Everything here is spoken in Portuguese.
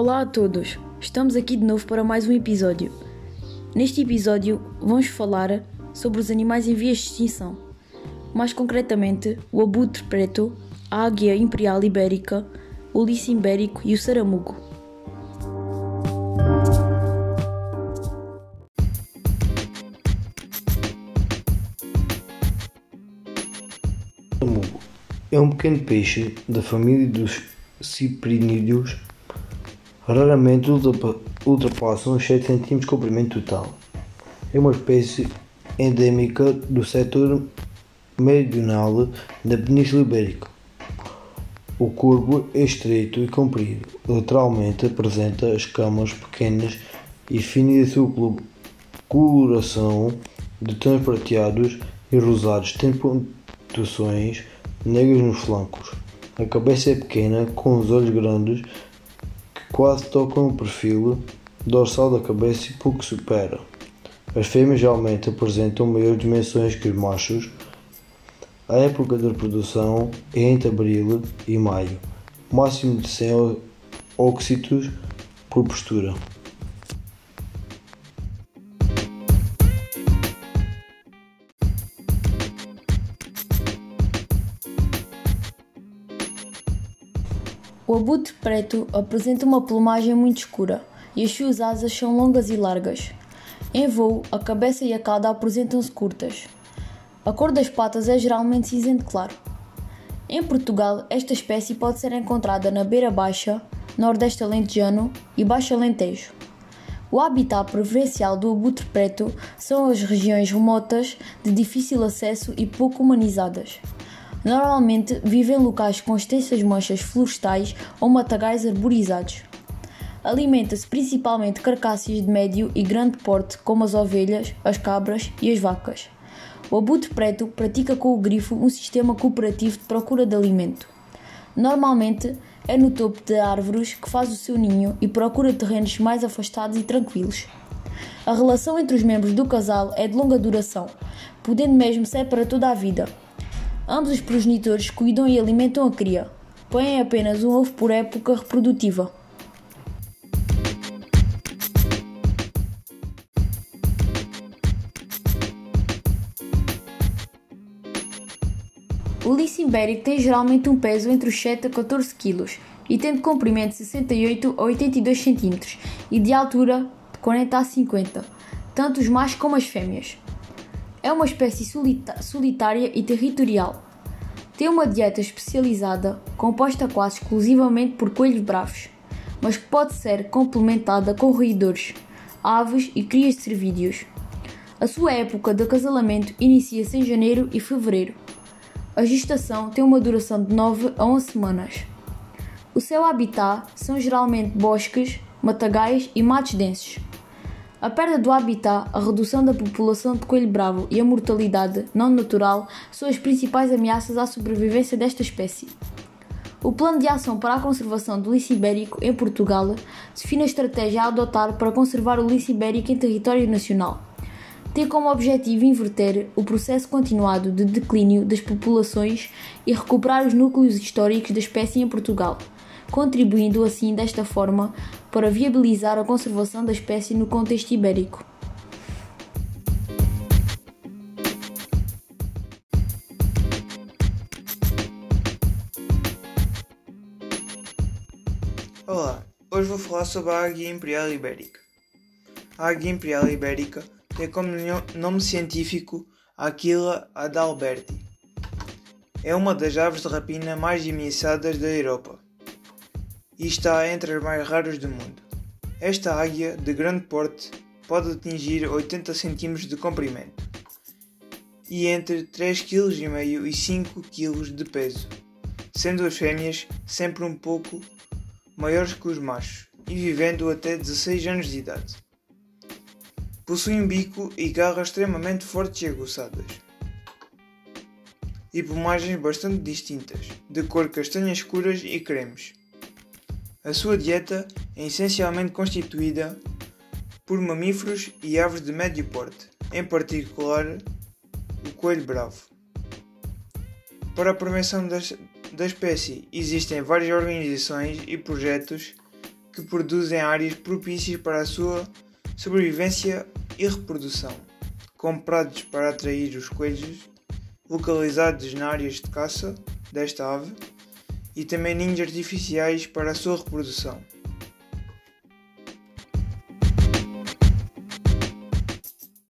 Olá a todos, estamos aqui de novo para mais um episódio. Neste episódio vamos falar sobre os animais em vias de extinção, mais concretamente o abutre preto, a águia imperial ibérica, o lice ibérico e o saramugo. O saramugo é um pequeno peixe da família dos ciprinídeos raramente ultrapassam os 7 cm de comprimento total. É uma espécie endêmica do setor meridional da Península Ibérica. O corpo é estreito e comprido, lateralmente apresenta escamas pequenas e finas e a sua coloração de tons prateados e rosados tem pontuações negras nos flancos. A cabeça é pequena, com os olhos grandes quase tocam o perfil dorsal da cabeça e pouco supera. As fêmeas geralmente apresentam maiores dimensões que os machos. A época de reprodução é entre abril e maio, máximo de 100 óxitos por postura. O abutre preto apresenta uma plumagem muito escura e as suas asas são longas e largas. Em voo, a cabeça e a cauda apresentam-se curtas. A cor das patas é geralmente cinzento claro. Em Portugal, esta espécie pode ser encontrada na Beira Baixa, Nordeste Alentejano e Baixo Alentejo. O habitat preferencial do abutre preto são as regiões remotas, de difícil acesso e pouco humanizadas. Normalmente vive em locais com extensas manchas florestais ou matagais arborizados. Alimenta-se principalmente de carcáceas de médio e grande porte, como as ovelhas, as cabras e as vacas. O abutre preto pratica com o grifo um sistema cooperativo de procura de alimento. Normalmente é no topo de árvores que faz o seu ninho e procura terrenos mais afastados e tranquilos. A relação entre os membros do casal é de longa duração, podendo mesmo ser para toda a vida. Ambos os progenitores cuidam e alimentam a cria. Põem apenas um ovo por época reprodutiva. O lice ibérico tem geralmente um peso entre os 7 a 14 kg e tem de comprimento de 68 a 82 cm e de altura de 40 a 50, tanto os machos como as fêmeas. É uma espécie solitária e territorial. Tem uma dieta especializada, composta quase exclusivamente por coelhos bravos, mas que pode ser complementada com roedores, aves e crias de cervídeos. A sua época de acasalamento inicia-se em janeiro e fevereiro. A gestação tem uma duração de 9 a 11 semanas. O seu habitat são geralmente bosques, matagais e matos densos. A perda do habitat, a redução da população de coelho bravo e a mortalidade não natural são as principais ameaças à sobrevivência desta espécie. O Plano de Ação para a Conservação do Lince Ibérico em Portugal define a estratégia a adotar para conservar o lince ibérico em território nacional. Tem como objetivo inverter o processo continuado de declínio das populações e recuperar os núcleos históricos da espécie em Portugal contribuindo assim desta forma para viabilizar a conservação da espécie no contexto ibérico. Olá, hoje vou falar sobre a águia imperial ibérica. A águia imperial ibérica tem como nome científico Aquila adalberti. É uma das aves de rapina mais ameaçadas da Europa e está entre as mais raras do mundo. Esta águia, de grande porte, pode atingir 80 cm de comprimento e entre 3,5 kg e 5 kg de peso, sendo as fêmeas sempre um pouco maiores que os machos e vivendo até 16 anos de idade. Possuem um bico e garras extremamente fortes e aguçadas e plumagens bastante distintas, de cor castanha escuras e cremes. A sua dieta é essencialmente constituída por mamíferos e aves de médio porte, em particular o coelho bravo. Para a prevenção da espécie existem várias organizações e projetos que produzem áreas propícias para a sua sobrevivência e reprodução, com prados para atrair os coelhos localizados nas áreas de caça desta ave e também ninhos artificiais para a sua reprodução.